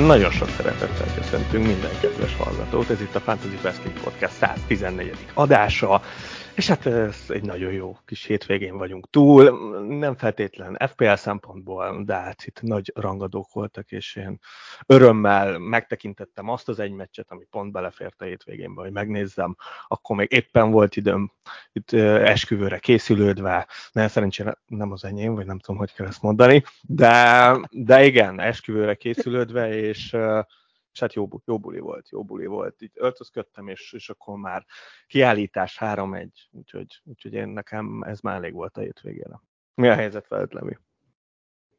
Hát nagyon sok szeretettel köszöntünk minden kedves hallgatót. Ez itt a Fantasy Basket Podcast 114. adása. És hát ez egy nagyon jó kis hétvégén vagyunk túl, nem feltétlen FPL szempontból, de hát itt nagy rangadók voltak, és én örömmel megtekintettem azt az egy meccset, ami pont belefért a hétvégénbe, hogy megnézzem, akkor még éppen volt időm itt esküvőre készülődve, nem szerencsére nem az enyém, vagy nem tudom, hogy kell ezt mondani, de, de igen, esküvőre készülődve, és és hát jó, jó buli volt, jó buli volt. Itt öltözködtem, és, és akkor már kiállítás 3-1, úgyhogy, úgyhogy én nekem ez már elég volt a hétvégére. Mi a helyzet veled, Levi?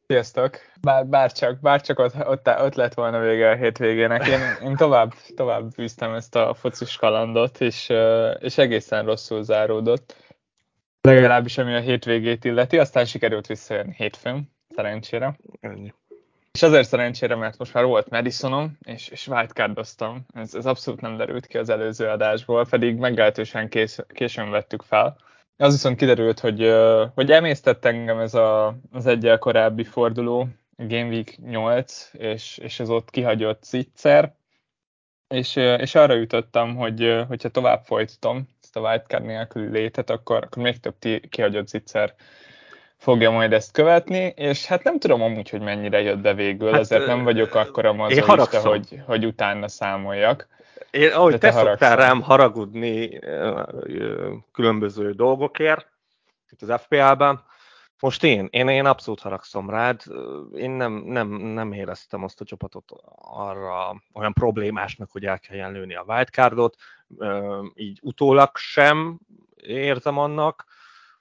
Sziasztok! Bár, bár csak, bár csak ott, ott, ott lett volna vége a hétvégének. Én, én tovább, tovább bűztem ezt a focis kalandot, és, és egészen rosszul záródott. Legalábbis ami a hétvégét illeti, aztán sikerült visszajönni hétfőn, szerencsére. Ennyi. És azért szerencsére, mert most már volt Madisonom, és, és wildcardoztam. Ez, ez abszolút nem derült ki az előző adásból, pedig meglehetősen kés, későn vettük fel. Az viszont kiderült, hogy, hogy emésztett engem ez a, az egyel korábbi forduló, Game Week 8, és, és ez ott kihagyott zicser, és, és arra jutottam, hogy hogyha tovább folytatom ezt a wildcard nélküli létet, akkor, akkor még több kihagyott zicser fogja majd ezt követni, és hát nem tudom amúgy, hogy mennyire jött be végül, hát, ezért nem vagyok akkor a mazolista, hogy, hogy utána számoljak. Én, ahogy te, te szoktál rám haragudni különböző dolgokért, itt az FPL-ben, most én, én, én abszolút haragszom rád, én nem, nem, nem éreztem azt a csapatot arra olyan problémásnak, hogy el kell lőni a wildcardot, így utólag sem érzem annak,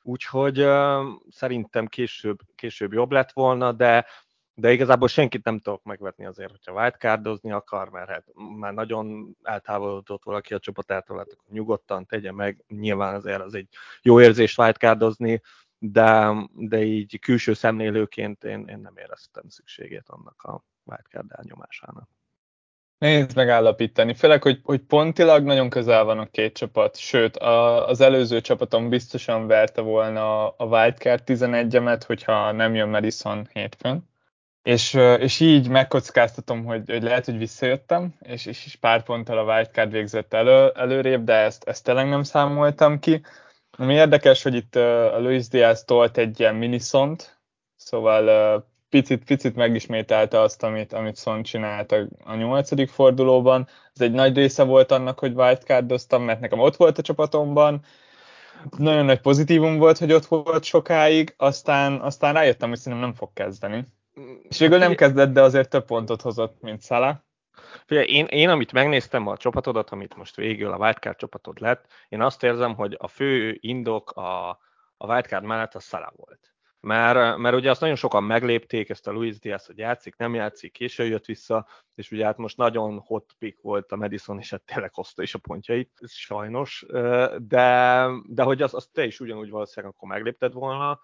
úgyhogy uh, szerintem később, később jobb lett volna, de, de igazából senkit nem tudok megvetni azért, hogyha wildcardozni akar, mert hát már nagyon eltávolodott valaki a csapatától, hát akkor nyugodtan tegye meg, nyilván azért az egy jó érzés wildcardozni, de, de így külső szemlélőként én, én nem éreztem szükségét annak a wildcard elnyomásának. Nehéz megállapítani, főleg, hogy, hogy pontilag nagyon közel van a két csapat, sőt, a, az előző csapatom biztosan verte volna a wildcard 11-emet, hogyha nem jön Madison hétfőn. És, és így megkockáztatom, hogy, hogy lehet, hogy visszajöttem, és, és, és pár ponttal a wildcard végzett elő, előrébb, de ezt, ezt tényleg nem számoltam ki. Ami érdekes, hogy itt a Luis Diaz tolt egy ilyen minisont, szóval picit, picit megismételte azt, amit, amit Son csinált a, a nyolcadik fordulóban. Ez egy nagy része volt annak, hogy wildcardoztam, mert nekem ott volt a csapatomban, nagyon nagy pozitívum volt, hogy ott volt sokáig, aztán, aztán rájöttem, hogy szerintem nem fog kezdeni. És végül nem kezdett, de azért több pontot hozott, mint Szala. Figyelj, én, én, amit megnéztem a csapatodat, amit most végül a wildcard csapatod lett, én azt érzem, hogy a fő indok a, a wildcard mellett a Szala volt mert, mert ugye azt nagyon sokan meglépték, ezt a Luis Diaz, hogy játszik, nem játszik, később jött vissza, és ugye hát most nagyon hot pick volt a Madison, és hát tényleg hozta is a pontjait, sajnos, de, de hogy azt, azt te is ugyanúgy valószínűleg akkor meglépted volna,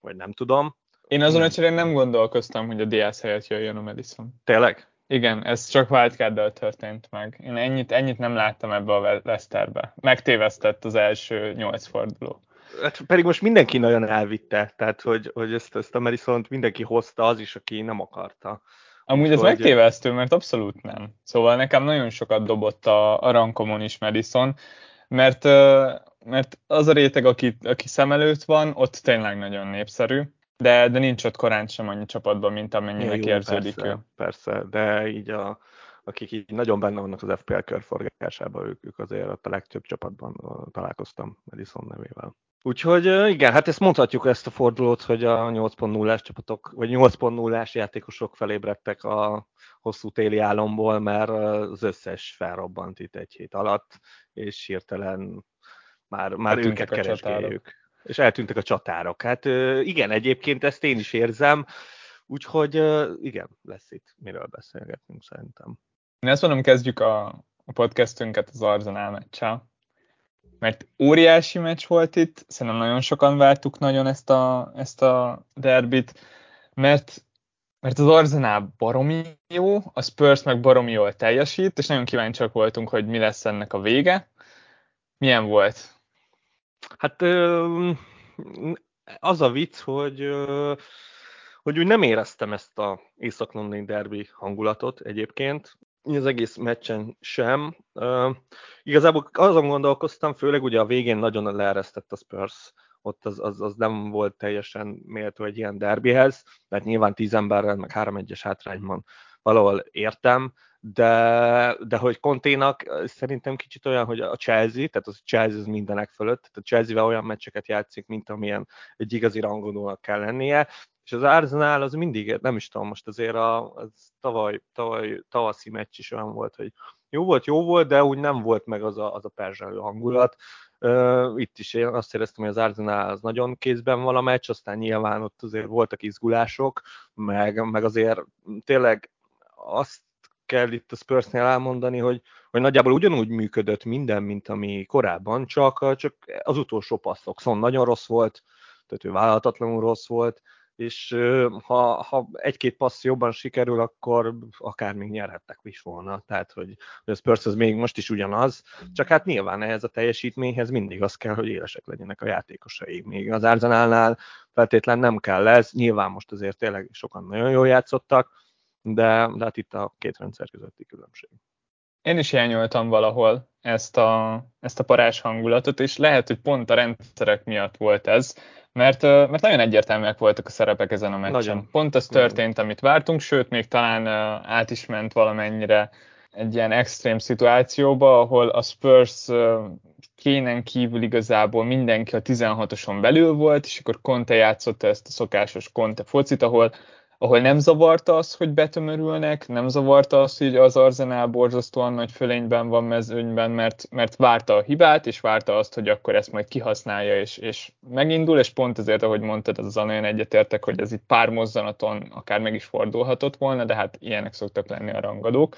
vagy nem tudom. Én azon egyszerűen nem gondolkoztam, hogy a Diaz helyett jöjjön a Madison. Tényleg? Igen, ez csak wildcard történt meg. Én ennyit, ennyit nem láttam ebbe a Leicesterbe. Megtévesztett az első nyolc forduló hát pedig most mindenki nagyon elvitte, tehát hogy, hogy ezt, ezt a madison mindenki hozta, az is, aki nem akarta. Amúgy ez megtévesztő, mert abszolút nem. Szóval nekem nagyon sokat dobott a, a rankomon is Madison, mert, mert az a réteg, aki, aki szem előtt van, ott tényleg nagyon népszerű, de, de nincs ott korán sem annyi csapatban, mint amennyinek ja, érződik persze, ő. Persze, de így a, akik így nagyon benne vannak az FPL körforgásában, ők, ők azért a legtöbb csapatban találkoztam Madison nevével. Úgyhogy igen, hát ezt mondhatjuk ezt a fordulót, hogy a 8.0-ás csapatok, vagy 8.0-ás játékosok felébredtek a hosszú téli álomból, mert az összes felrobbant itt egy hét alatt, és hirtelen már, már őket keresgéljük. És eltűntek a csatárok. Hát igen, egyébként ezt én is érzem, úgyhogy igen, lesz itt miről beszélgetnünk szerintem. Én ezt mondom, kezdjük a, a podcastünket az Arzenál meccsel mert óriási meccs volt itt, szerintem nagyon sokan vártuk nagyon ezt a, ezt a derbit, mert, mert az Arsenal baromi jó, a Spurs meg baromi jól teljesít, és nagyon kíváncsiak voltunk, hogy mi lesz ennek a vége. Milyen volt? Hát az a vicc, hogy hogy úgy nem éreztem ezt a Észak-Londoni derby hangulatot egyébként, az egész meccsen sem. Uh, igazából azon gondolkoztam, főleg ugye a végén nagyon leeresztett a Spurs, ott az, az, az nem volt teljesen méltó egy ilyen derbihez, mert nyilván tíz emberrel, meg három egyes hátrányban valahol értem, de, de hogy Konténak szerintem kicsit olyan, hogy a Chelsea, tehát az Chelsea az mindenek fölött, tehát a Chelsea-vel olyan meccseket játszik, mint amilyen egy igazi rangodónak kell lennie, és az Arsenal az mindig, nem is tudom, most azért a, az tavaly, tavaly tavaszi meccs is olyan volt, hogy jó volt, jó volt, de úgy nem volt meg az a, az a perzselő hangulat. Uh, itt is én azt éreztem, hogy az Arsenal az nagyon kézben van a meccs, aztán nyilván ott azért voltak izgulások, meg, meg azért tényleg azt kell itt a Spursnél elmondani, hogy, hogy nagyjából ugyanúgy működött minden, mint ami korábban, csak, csak az utolsó passzok. Szóval nagyon rossz volt, tehát ő vállalhatatlanul rossz volt, és ha, ha egy-két passz jobban sikerül, akkor akár még nyerhettek is volna. Tehát, hogy, a Spurs az még most is ugyanaz, csak hát nyilván ehhez a teljesítményhez mindig az kell, hogy élesek legyenek a játékosai. Még az Arzenálnál feltétlen nem kell ez, nyilván most azért tényleg sokan nagyon jól játszottak, de, de hát itt a két rendszer közötti különbség. Én is hiányoltam valahol ezt a, ezt a parás hangulatot, és lehet, hogy pont a rendszerek miatt volt ez, mert, mert nagyon egyértelműek voltak a szerepek ezen a meccsen. Nagyon. Pont az történt, amit vártunk, sőt, még talán át is ment valamennyire egy ilyen extrém szituációba, ahol a Spurs kénen kívül igazából mindenki a 16-oson belül volt, és akkor Conte játszotta ezt a szokásos Conte focit, ahol ahol nem zavarta az, hogy betömörülnek, nem zavarta az, hogy az Arzenál borzasztóan nagy fölényben van mezőnyben, mert, mert várta a hibát, és várta azt, hogy akkor ezt majd kihasználja, és, és megindul, és pont ezért, ahogy mondtad, az nagyon egyetértek, hogy ez itt pár mozzanaton akár meg is fordulhatott volna, de hát ilyenek szoktak lenni a rangadók.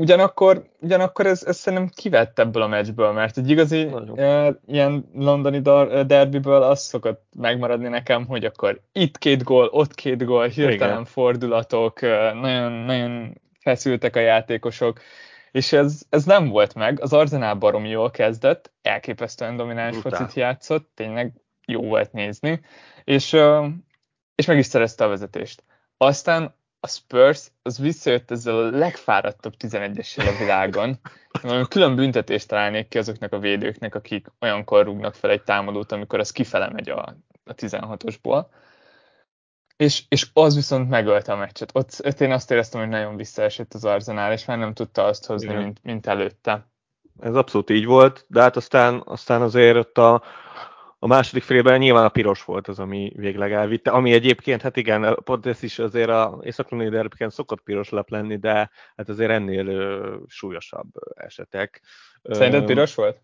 Ugyanakkor, ugyanakkor ez, ez szerintem kivett ebből a meccsből, mert egy igazi uh, ilyen londoni derbiből az szokott megmaradni nekem, hogy akkor itt két gól, ott két gól, hirtelen Igen. fordulatok, nagyon, nagyon feszültek a játékosok, és ez, ez nem volt meg. Az Arzenál barom jól kezdett, elképesztően domináns Brutál. focit játszott, tényleg jó volt nézni, és, és meg is szerezte a vezetést. Aztán a Spurs az visszajött ezzel a legfáradtabb 11-essel a világon. Külön büntetést találnék ki azoknak a védőknek, akik olyankor rúgnak fel egy támadót, amikor az kifele megy a, a 16-osból. És, és az viszont megölte a meccset. Ott, ott én azt éreztem, hogy nagyon visszaesett az Arzenál, és már nem tudta azt hozni, mint, mint előtte. Ez abszolút így volt, de hát aztán, aztán azért ott a, a második félben nyilván a piros volt az, ami végleg elvitte, ami egyébként, hát igen, pont ez is azért a észak derbiken szokott piros lap lenni, de hát azért ennél ö, súlyosabb esetek. Szerinted piros volt?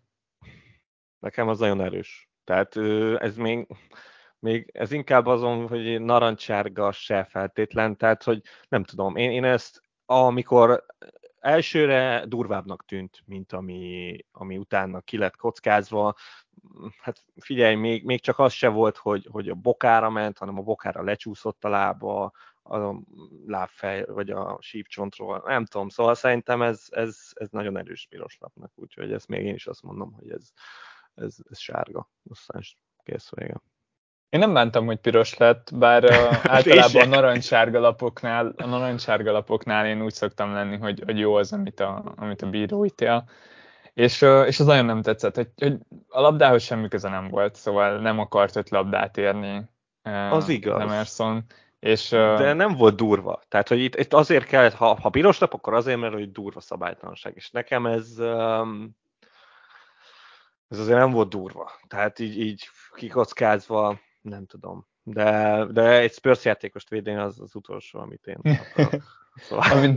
Nekem az nagyon erős. Tehát ö, ez még, még ez inkább azon, hogy narancsárga se feltétlen, tehát hogy nem tudom, én, én ezt amikor elsőre durvábbnak tűnt, mint ami, ami utána ki lett kockázva. Hát figyelj, még, még csak az se volt, hogy, hogy a bokára ment, hanem a bokára lecsúszott a lába, a lábfej, vagy a sípcsontról, nem tudom, szóval szerintem ez, ez, ez nagyon erős piros lapnak, úgyhogy ezt még én is azt mondom, hogy ez, ez, ez sárga, aztán kész vége. Én nem bántam, hogy piros lett, bár uh, általában a narancssárga lapoknál, a narancssárga lapoknál én úgy szoktam lenni, hogy, hogy jó az, amit a, amit a bíró ítél. És, és az nagyon nem tetszett, hogy, hogy a labdához semmi köze nem volt, szóval nem akart öt labdát érni az igaz. Emerson. És, De nem volt durva. Tehát, hogy itt, itt azért kellett, ha, ha piros lap, akkor azért, mert hogy durva szabálytalanság. És nekem ez, ez azért nem volt durva. Tehát így, így kikockázva nem tudom. De, de egy Spurs játékost védeni az az utolsó, amit én Szóval... ami,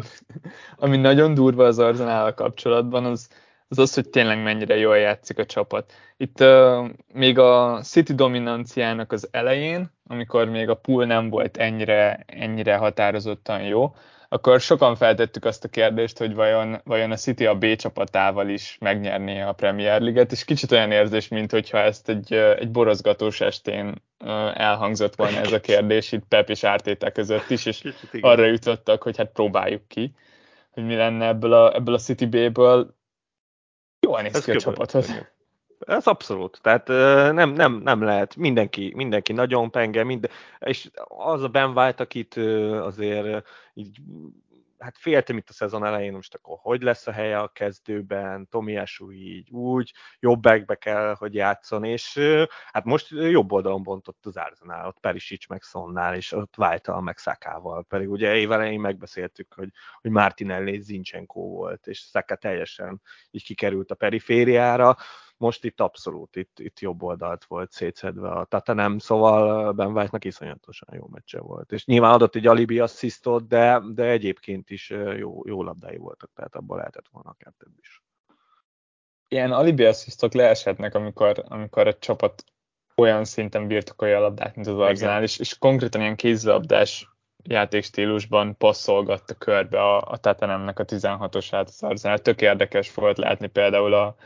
ami nagyon durva az Arzenál kapcsolatban, az, az az, hogy tényleg mennyire jól játszik a csapat. Itt uh, még a City dominanciának az elején, amikor még a pool nem volt ennyire, ennyire határozottan jó, akkor sokan feltettük azt a kérdést, hogy vajon, vajon a City a B csapatával is megnyerné a Premier League-et, és kicsit olyan érzés, mint hogyha ezt egy, egy borozgatós estén elhangzott volna ez a kérdés itt Pep és Ártétek között is, és arra jutottak, hogy hát próbáljuk ki, hogy mi lenne ebből a, ebből a City B-ből. Jól néz ez ki a csapatot. Ez abszolút. Tehát nem, nem, nem lehet. Mindenki, mindenki nagyon penge, minden, és az a Ben White, akit azért így hát féltem itt a szezon elején, most akkor hogy lesz a helye a kezdőben, Tomiásu így úgy, jobb backbe kell, hogy játszon, és hát most jobb oldalon bontott az Arsenal, ott Perisic meg Szonnál, és ott Vájtal meg Szakával, pedig ugye évelején megbeszéltük, hogy, hogy Martinelli Zinchenko volt, és Szaka teljesen így kikerült a perifériára, most itt abszolút, itt, itt jobb oldalt volt szétszedve a Tatanem, szóval Ben White-nak iszonyatosan jó meccse volt. És nyilván adott egy alibi asszisztot, de, de egyébként is jó, jó labdái voltak, tehát abból lehetett volna akár több is. Ilyen alibi asszisztok leeshetnek, amikor, amikor a csapat olyan szinten birtokolja a labdát, mint az Arsenal, és, és konkrétan ilyen kézlabdás játékstílusban passzolgatta körbe a, a Tatanemnek a 16-osát az Arsenal. Tök érdekes volt látni például a,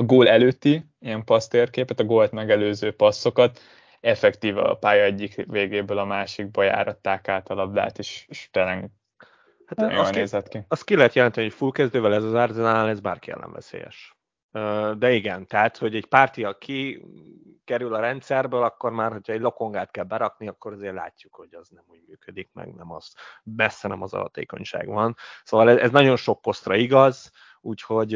a gól előtti ilyen passztérképet, a gólt megelőző passzokat, effektíve a pálya egyik végéből a másikba járatták át a labdát, és, és tényleg hát jól nézett ki. Azt ki lehet jelenteni, hogy full kezdővel ez az Arsenal, ez bárki ellen veszélyes. De igen, tehát, hogy egy párti, aki kerül a rendszerből, akkor már, hogyha egy lokongát kell berakni, akkor azért látjuk, hogy az nem úgy működik, meg nem az, messze nem az alatékonyság van. Szóval ez, ez nagyon sok posztra igaz, úgyhogy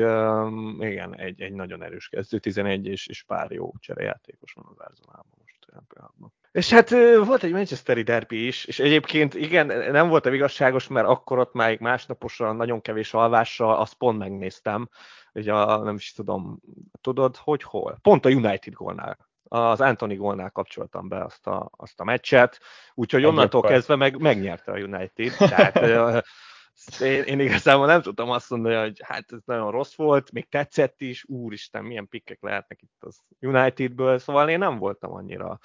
igen, egy, egy nagyon erős kezdő, 11 és, és pár jó cserejátékos van az Arsenalban most olyan pillanatban. És hát volt egy Manchesteri derby is, és egyébként igen, nem voltam igazságos, mert akkor ott már másnaposan nagyon kevés alvással, azt pont megnéztem, ugye a, nem is tudom, tudod, hogy hol? Pont a United gólnál az Anthony gólnál kapcsoltam be azt a, azt a meccset, úgyhogy onnantól kezdve meg, megnyerte a United, tehát én, én igazából nem tudtam azt mondani, hogy hát ez nagyon rossz volt, még tetszett is, úristen, milyen pikkek lehetnek itt az Unitedből, szóval én nem voltam annyira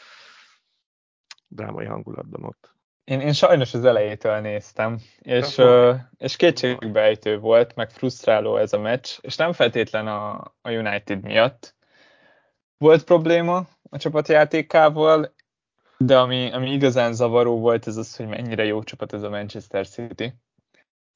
drámai hangulatban ott. Én, én sajnos az elejétől néztem, és, uh, és kétségbejtő volt, meg frusztráló ez a meccs, és nem feltétlen a, a United miatt. Volt probléma a csapatjátékával, de ami, ami igazán zavaró volt, ez az, hogy mennyire jó csapat ez a Manchester City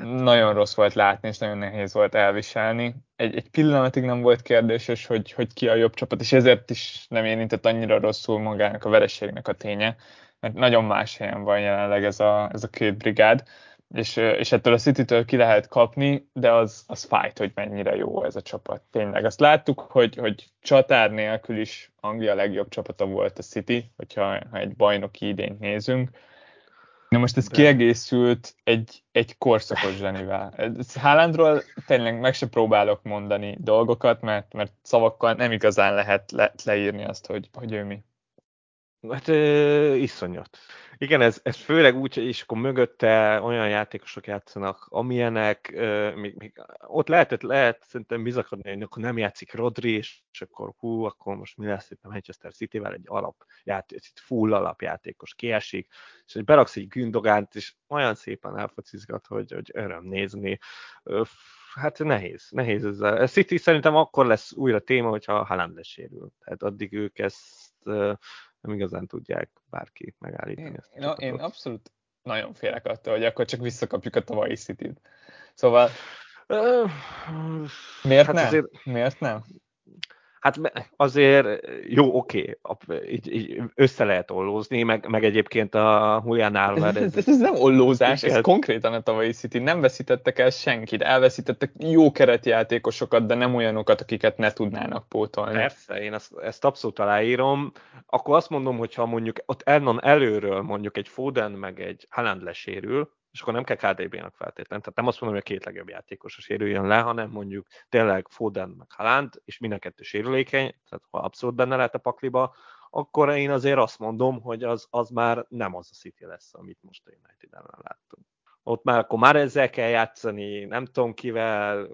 nagyon rossz volt látni, és nagyon nehéz volt elviselni. Egy, egy pillanatig nem volt kérdéses, hogy, hogy ki a jobb csapat, és ezért is nem érintett annyira rosszul magának a vereségnek a ténye, mert nagyon más helyen van jelenleg ez a, ez a két brigád, és, és ettől a City-től ki lehet kapni, de az, az fájt, hogy mennyire jó ez a csapat. Tényleg azt láttuk, hogy, hogy csatár nélkül is Anglia legjobb csapata volt a City, hogyha ha egy bajnoki idényt nézünk, most ez De... kiegészült egy, egy korszakos zsenivel. Haalandról tényleg meg se próbálok mondani dolgokat, mert, mert szavakkal nem igazán lehet le, leírni azt, hogy, hogy ő mi. Hát ö, iszonyat. Igen, ez, ez főleg úgy, és akkor mögötte olyan játékosok játszanak, amilyenek, ö, még, még, ott lehetett, lehet szerintem bizakodni, hogy akkor nem játszik Rodri, és, akkor hú, akkor most mi lesz itt a Manchester City-vel, egy alap játék, full alapjátékos kiesik, és hogy beraksz egy Gündogánt, és olyan szépen elfocizgat, hogy, hogy öröm nézni. Ö, hát nehéz, nehéz ez. A City szerintem akkor lesz újra téma, hogyha Haaland lesérül. Tehát addig ők ezt nem igazán tudják bárki megállítani. Én, ezt én, én abszolút nagyon félek attól, hogy akkor csak visszakapjuk a tavalyi city. Szóval miért hát nem? Azért, miért nem? Hát azért jó, oké, okay, így, így össze lehet ollózni, meg, meg egyébként a Julian Álvarez... Ez, ez, ez nem ollózás, ez konkrétan a tavalyi City. Nem veszítettek el senkit, elveszítettek jó keretjátékosokat, de nem olyanokat, akiket ne tudnának pótolni. Persze, én ezt, ezt abszolút aláírom. Akkor azt mondom, hogy ha mondjuk ott elnon előről mondjuk egy Foden meg egy Haaland lesérül, és akkor nem kell KDB-nak feltétlenül. Tehát nem azt mondom, hogy a két legjobb játékos a sérüljön le, hanem mondjuk tényleg Foden meg Haaland, és mind a kettő sérülékeny, tehát ha abszolút benne lehet a pakliba, akkor én azért azt mondom, hogy az, az már nem az a City lesz, amit most a United ellen láttunk. Ott már akkor már ezzel kell játszani, nem tudom kivel,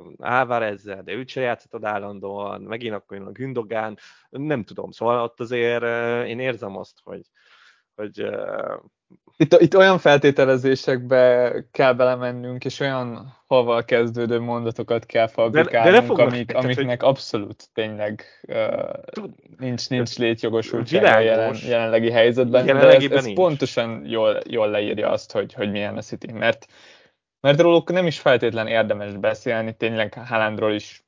ezzel, de őt se játszhatod állandóan, megint akkor jön a Gündogán, nem tudom, szóval ott azért eh, én érzem azt, hogy, hogy itt, itt olyan feltételezésekbe kell belemennünk, és olyan haval kezdődő mondatokat kell fabrikálnunk, de, de amik, amiknek hogy... abszolút tényleg uh, nincs, nincs létjogosultság a jelen, jelenlegi helyzetben, de ez, ez pontosan jól, jól leírja azt, hogy, hogy milyen a City, mert, mert róluk nem is feltétlen érdemes beszélni, tényleg Haalandról is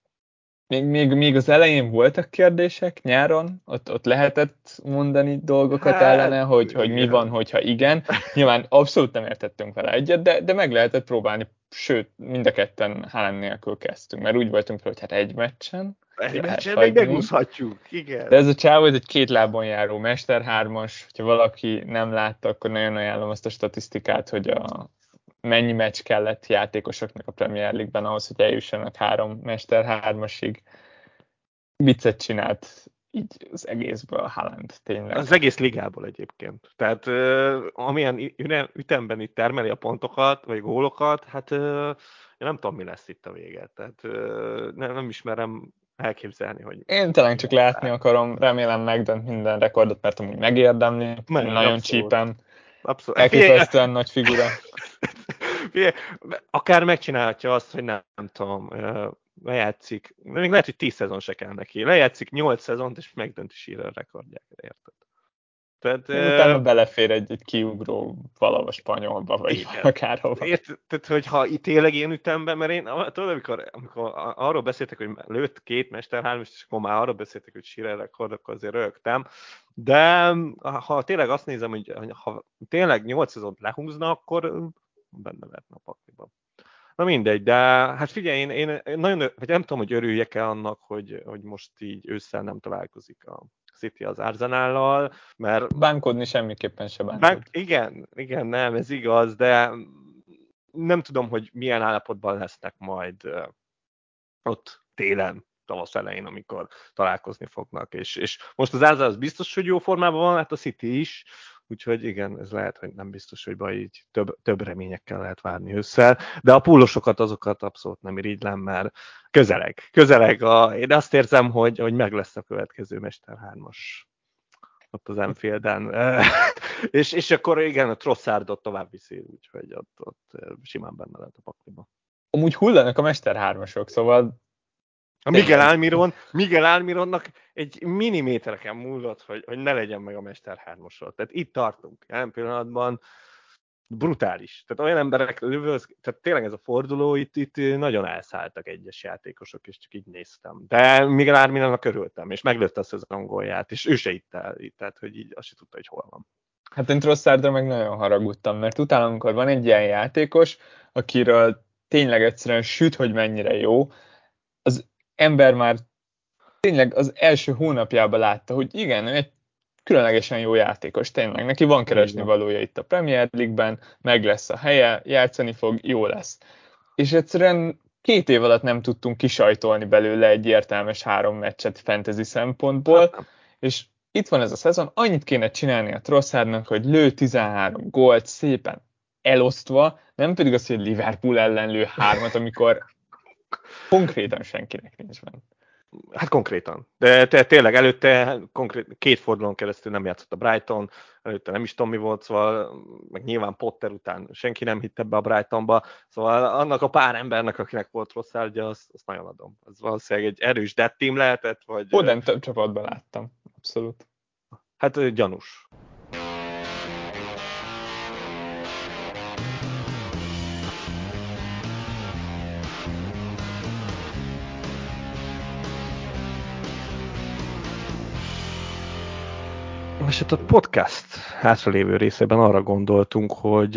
még, még, még az elején voltak kérdések nyáron, ott, ott lehetett mondani dolgokat hát, ellene, hogy, hogy mi van, hogyha igen. Nyilván abszolút nem értettünk vele egyet, de, de meg lehetett próbálni, sőt, mind a ketten Haaland nélkül kezdtünk, mert úgy voltunk hogy hát egy meccsen. Egy meccsen még megúszhatjuk, igen. De ez a csávó, ez egy két lábon járó Mester hármas, hogyha valaki nem látta, akkor nagyon ajánlom azt a statisztikát, hogy a, mennyi meccs kellett játékosoknak a Premier League-ben ahhoz, hogy eljussanak három Mester hármasig. Viccet csinált így az egészből Haaland, tényleg. Az egész ligából egyébként. Tehát uh, amilyen ütemben itt termeli a pontokat, vagy gólokat, hát uh, én nem tudom, mi lesz itt a vége. Tehát uh, nem, nem ismerem elképzelni, hogy... Én talán csak látni akarom, remélem megdönt minden rekordot, mert amúgy megérdemli, Meg, nagyon abszolút. csípen. Abszolút. Elképesztően nagy figura. Akár megcsinálhatja azt, hogy nem, nem tudom, lejátszik, még lehet, hogy 10 szezon se kell neki, lejátszik 8 szezont, és megdönti Shearer rekordját, érted? Tehát, Utána uh, belefér egy, egy kiugró valahol spanyolba, vagy igen. akárhova. Érted, hogy ha itt tényleg én ütemben, mert én tudod, amikor, amikor arról beszéltek, hogy lőtt két mester hármas, és akkor már arról beszéltek, hogy Shearer rekord, akkor azért rögtem. De ha tényleg azt nézem, hogy ha tényleg 8 szezont lehúzna, akkor benne lehetne a pakliban. Na mindegy, de hát figyelj, én, én nagyon, vagy nem tudom, hogy örüljek-e annak, hogy, hogy most így ősszel nem találkozik a City az Arzenállal, mert... Bánkodni semmiképpen se bánkod. Bánk, igen, igen, nem, ez igaz, de nem tudom, hogy milyen állapotban lesznek majd ott télen, tavasz elején, amikor találkozni fognak. És, és most az Arzenál az biztos, hogy jó formában van, hát a City is, Úgyhogy igen, ez lehet, hogy nem biztos, hogy baj, így több, több reményekkel lehet várni össze. De a pullosokat azokat abszolút nem irigylem, mert közeleg. Közeleg. A, én azt érzem, hogy, hogy meg lesz a következő Mester 3-as ott az Enfielden. és, és akkor igen, a Trosszárdot tovább viszi, úgyhogy ott, ott simán benne lehet a pakliba. Amúgy hullanak a Mester 3-asok, szóval a Miguel Almiron, Miguel Almironnak egy millimétereken múlott, hogy, hogy ne legyen meg a Mester 3 Tehát itt tartunk. Jelen pillanatban brutális. Tehát olyan emberek tehát tényleg ez a forduló, itt, itt nagyon elszálltak egyes játékosok, és csak így néztem. De Miguel Armironnak örültem, és meglőtte a szezon gólját, és ő se itt el, tehát hogy így azt se tudta, hogy hol van. Hát én Trosszardra meg nagyon haragudtam, mert utána, amikor van egy ilyen játékos, akiről tényleg egyszerűen süt, hogy mennyire jó, az ember már tényleg az első hónapjában látta, hogy igen, egy különlegesen jó játékos, tényleg. Neki van keresni valója itt a Premier League-ben, meg lesz a helye, játszani fog, jó lesz. És egyszerűen két év alatt nem tudtunk kisajtolni belőle egy értelmes három meccset fantasy szempontból, és itt van ez a szezon, annyit kéne csinálni a Trosszárnak, hogy lő 13 gólt szépen elosztva, nem pedig az, hogy Liverpool ellen lő hármat, amikor Konkrétan senkinek nincs benne. Hát konkrétan. De te, tényleg előtte konkrét, két fordulón keresztül nem játszott a Brighton, előtte nem is Tommy volt, szóval meg nyilván Potter után senki nem hitt ebbe a Brightonba, szóval annak a pár embernek, akinek volt rossz áldja, azt, azt nagyon adom. Ez valószínűleg egy erős dead team lehetett, vagy... Oden több csapatban láttam, abszolút. Hát gyanús. És hát a podcast hátralévő részében arra gondoltunk, hogy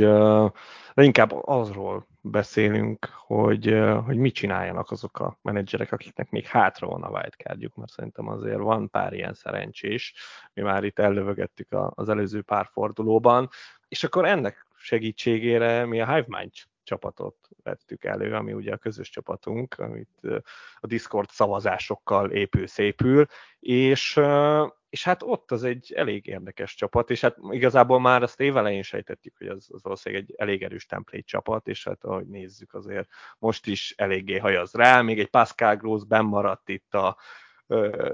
de inkább azról beszélünk, hogy, hogy mit csináljanak azok a menedzserek, akiknek még hátra van a wildcardjuk, mert szerintem azért van pár ilyen szerencsés, mi már itt ellövögettük az előző pár fordulóban, és akkor ennek segítségére mi a HiveMind csapatot vettük elő, ami ugye a közös csapatunk, amit a Discord szavazásokkal épül szépül, és és hát ott az egy elég érdekes csapat, és hát igazából már azt évelején sejtettük, hogy az, az valószínűleg egy elég erős template csapat, és hát ahogy nézzük azért most is eléggé hajaz rá, még egy Pascal Gross maradt itt a ö,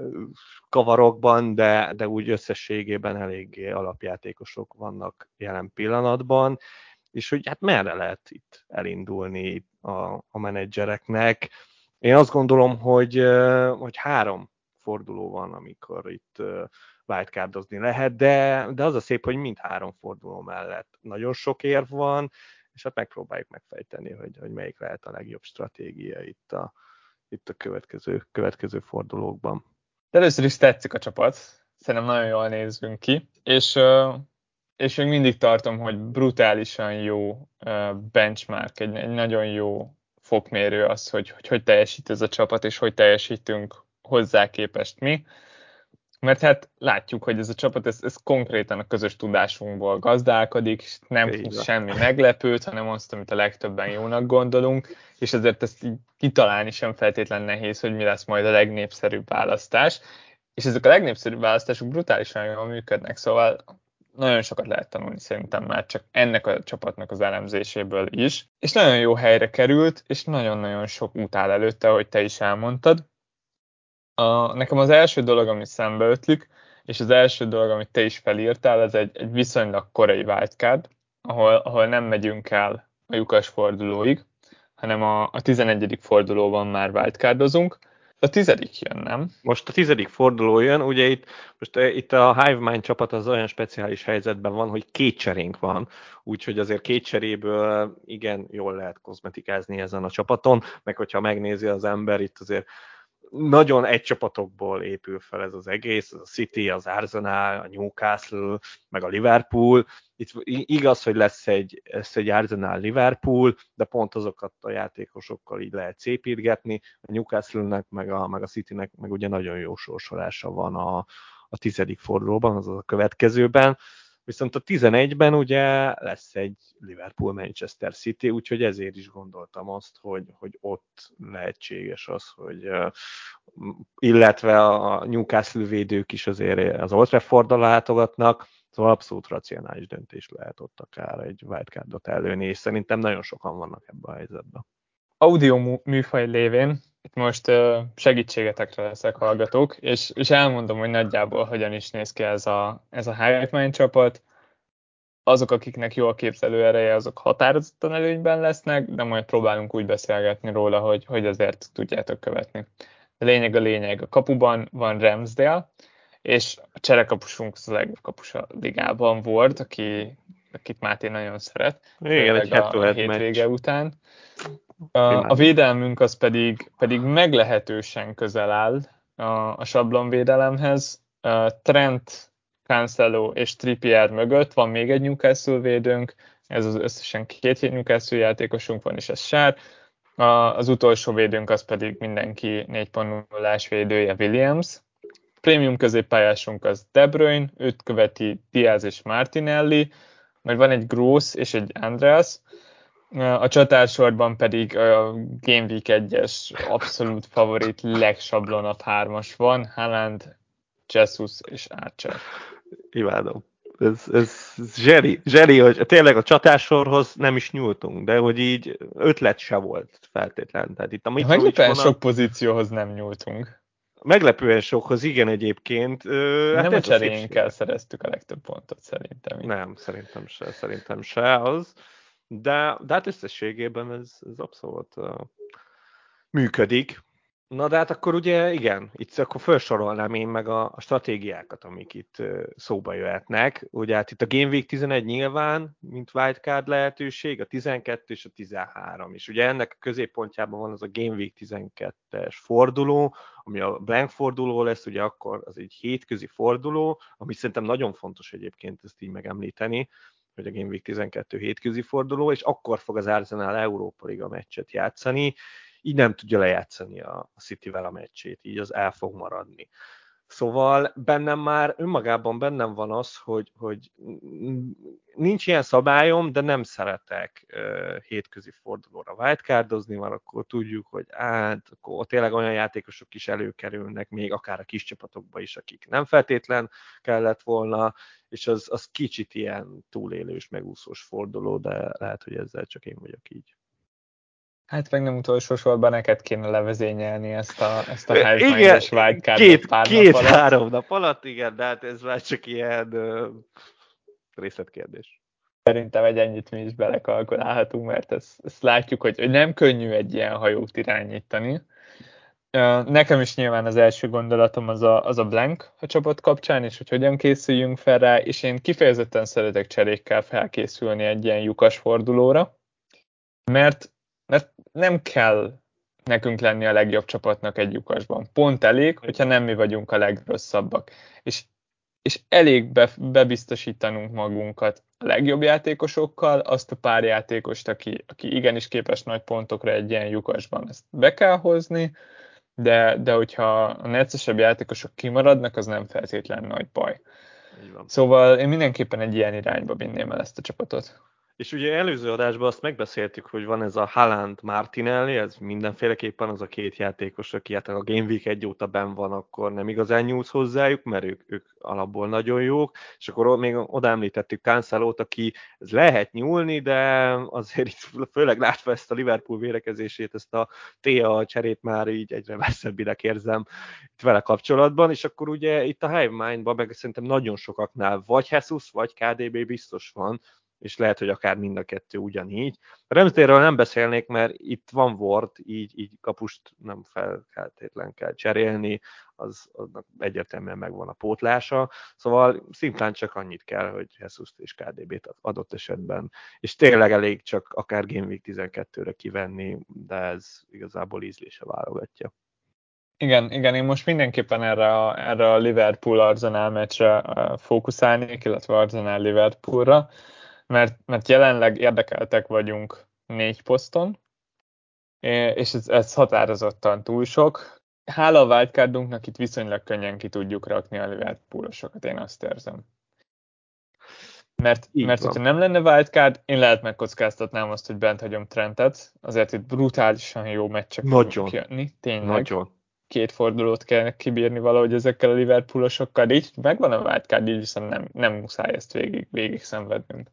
kavarokban, de, de úgy összességében eléggé alapjátékosok vannak jelen pillanatban, és hogy hát merre lehet itt elindulni a, a menedzsereknek. Én azt gondolom, hogy, hogy három forduló van, amikor itt wildcardozni lehet, de, de az a szép, hogy mind három forduló mellett nagyon sok érv van, és hát megpróbáljuk megfejteni, hogy, hogy melyik lehet a legjobb stratégia itt a, itt a következő, következő fordulókban. De először is tetszik a csapat, szerintem nagyon jól nézzünk ki, és, és még mindig tartom, hogy brutálisan jó benchmark, egy, egy nagyon jó fokmérő az, hogy, hogy hogy teljesít ez a csapat, és hogy teljesítünk hozzá képest mi. Mert hát látjuk, hogy ez a csapat, ez, ez konkrétan a közös tudásunkból gazdálkodik, nem húz semmi meglepőt, hanem azt, amit a legtöbben jónak gondolunk, és ezért ezt így kitalálni sem feltétlen nehéz, hogy mi lesz majd a legnépszerűbb választás. És ezek a legnépszerűbb választások brutálisan jól működnek, szóval nagyon sokat lehet tanulni szerintem már csak ennek a csapatnak az elemzéséből is. És nagyon jó helyre került, és nagyon-nagyon sok út áll előtte, ahogy te is elmondtad. A, nekem az első dolog, ami szembe ötlik, és az első dolog, amit te is felírtál, ez egy, egy viszonylag korai wildcard, ahol, ahol nem megyünk el a lyukas fordulóig, hanem a, a 11. fordulóban már wildcardozunk, a tizedik jön, nem? Most a tizedik forduló jön, ugye itt, most eh, itt a Hive Mind csapat az olyan speciális helyzetben van, hogy két cserénk van, úgyhogy azért két cseréből igen, jól lehet kozmetikázni ezen a csapaton, meg hogyha megnézi az ember, itt azért nagyon egy csapatokból épül fel ez az egész, a City, az Arsenal, a Newcastle, meg a Liverpool. Itt igaz, hogy lesz egy, lesz egy Arsenal-Liverpool, de pont azokat a játékosokkal így lehet szépítgetni. A Newcastle-nek, meg a, meg a City-nek meg ugye nagyon jó sorsolása van a, a tizedik fordulóban, azaz a következőben. Viszont a 11-ben ugye lesz egy Liverpool-Manchester City, úgyhogy ezért is gondoltam azt, hogy, hogy ott lehetséges az, hogy illetve a Newcastle védők is azért az Old Trafford látogatnak, Szóval abszolút racionális döntés lehet ott akár egy wildcardot előni, és szerintem nagyon sokan vannak ebben a helyzetben. Audio műfaj lévén itt most segítségetekre leszek hallgatók, és, és elmondom, hogy nagyjából hogyan is néz ki ez a, ez a Hive csapat. Azok, akiknek jó a képzelő ereje, azok határozottan előnyben lesznek, de majd próbálunk úgy beszélgetni róla, hogy, hogy azért tudjátok követni. A lényeg a lényeg. A kapuban van Ramsdale, és a cserekapusunk az a legjobb kapus a ligában volt, aki, akit Máté nagyon szeret. Igen, egy a, a hétvége meccs. után. A, a védelmünk az pedig, pedig meglehetősen közel áll a, a sablonvédelemhez. Trent, Cancelo és Trippier mögött van még egy Newcastle védőnk, ez az összesen két Newcastle játékosunk van, és ez sár. A, az utolsó védőnk az pedig mindenki 4.0-ás védője Williams. Premium középpályásunk az De Bruyne, őt követi Diaz és Martinelli, majd van egy Gross és egy Andreas, a csatársorban pedig a Game Week 1-es abszolút favorit legsablonabb hármas van, Haaland, Jesus és Archer. Imádom. Ez, ez zseri, zseri, hogy tényleg a csatársorhoz nem is nyúltunk, de hogy így ötlet se volt feltétlen. Tehát itt a Meglepően vonal... sok pozícióhoz nem nyúltunk. Meglepően sokhoz, igen egyébként. Hát nem a cserénkkel szereztük a legtöbb pontot szerintem. Nem, szerintem se, szerintem se az de, de hát összességében ez, ez abszolút uh, működik. Na de hát akkor ugye igen, itt akkor felsorolnám én meg a, a stratégiákat, amik itt uh, szóba jöhetnek. Ugye hát itt a Game Week 11 nyilván, mint wildcard lehetőség, a 12 és a 13 is. Ugye ennek a középpontjában van az a Game Week 12-es forduló, ami a blank forduló lesz, ugye akkor az egy hétközi forduló, ami szerintem nagyon fontos egyébként ezt így megemlíteni, hogy a Game Week 12 hétközi forduló, és akkor fog az Arsenal Európa Liga meccset játszani, így nem tudja lejátszani a City-vel a meccsét, így az el fog maradni. Szóval bennem már önmagában bennem van az, hogy, hogy nincs ilyen szabályom, de nem szeretek uh, hétközi fordulóra wildcardozni, mert akkor tudjuk, hogy hát akkor tényleg olyan játékosok is előkerülnek, még akár a kis csapatokba is, akik nem feltétlen kellett volna, és az, az kicsit ilyen túlélős, megúszós forduló, de lehet, hogy ezzel csak én vagyok így. Hát meg nem utolsó sorban neked kéne levezényelni ezt a, ezt a házmányos vágykárdat két, pár két, nap három nap alatt, igen, de hát ez már csak ilyen uh, részletkérdés. Szerintem egy ennyit mi is belekalkulálhatunk, mert ezt, ezt látjuk, hogy, hogy nem könnyű egy ilyen hajót irányítani. Nekem is nyilván az első gondolatom az a, az a blank a csapat kapcsán, és hogy hogyan készüljünk fel rá, és én kifejezetten szeretek cserékkel felkészülni egy ilyen lyukas fordulóra, mert, mert nem kell nekünk lenni a legjobb csapatnak egy lyukasban. Pont elég, hogyha nem mi vagyunk a legrosszabbak. És, és elég be, bebiztosítanunk magunkat a legjobb játékosokkal, azt a pár játékost, aki, aki igenis képes nagy pontokra egy ilyen lyukasban. Ezt be kell hozni, de, de hogyha a neccesebb játékosok kimaradnak, az nem feltétlen nagy baj. Szóval én mindenképpen egy ilyen irányba vinném el ezt a csapatot. És ugye előző adásban azt megbeszéltük, hogy van ez a Haaland Martinelli, ez mindenféleképpen az a két játékos, aki hát a Game Week egy óta ben van, akkor nem igazán nyúlsz hozzájuk, mert ők, ők alapból nagyon jók, és akkor még oda említettük Cancelót, aki ez lehet nyúlni, de azért itt főleg látva ezt a Liverpool vérekezését, ezt a TA cserét már így egyre veszebbinek érzem itt vele kapcsolatban, és akkor ugye itt a Hive Mind-ban meg szerintem nagyon sokaknál vagy Jesus, vagy KDB biztos van, és lehet, hogy akár mind a kettő ugyanígy. A Ramsdale-ről nem beszélnék, mert itt van Ward, így, így kapust nem feltétlen kell cserélni, az, aznak egyértelműen megvan a pótlása, szóval szimplán csak annyit kell, hogy jesus és KDB-t adott esetben, és tényleg elég csak akár Game Week 12-re kivenni, de ez igazából ízlése válogatja. Igen, igen, én most mindenképpen erre a, erre a Liverpool-Arsenal meccsre fókuszálnék, illetve Arsenal-Liverpoolra mert, mert jelenleg érdekeltek vagyunk négy poszton, és ez, ez határozottan túl sok. Hála a wildcardunknak itt viszonylag könnyen ki tudjuk rakni a Liverpoolosokat, én azt érzem. Mert, Így mert hogyha nem lenne wildcard, én lehet megkockáztatnám azt, hogy bent hagyom Trentet, azért itt brutálisan jó meccsek Nagyon. kijönni, tényleg. Nagyon. Két fordulót kell kibírni valahogy ezekkel a Liverpoolosokkal, így megvan a wildcard, így viszont nem, nem muszáj ezt végig, végig szenvednünk.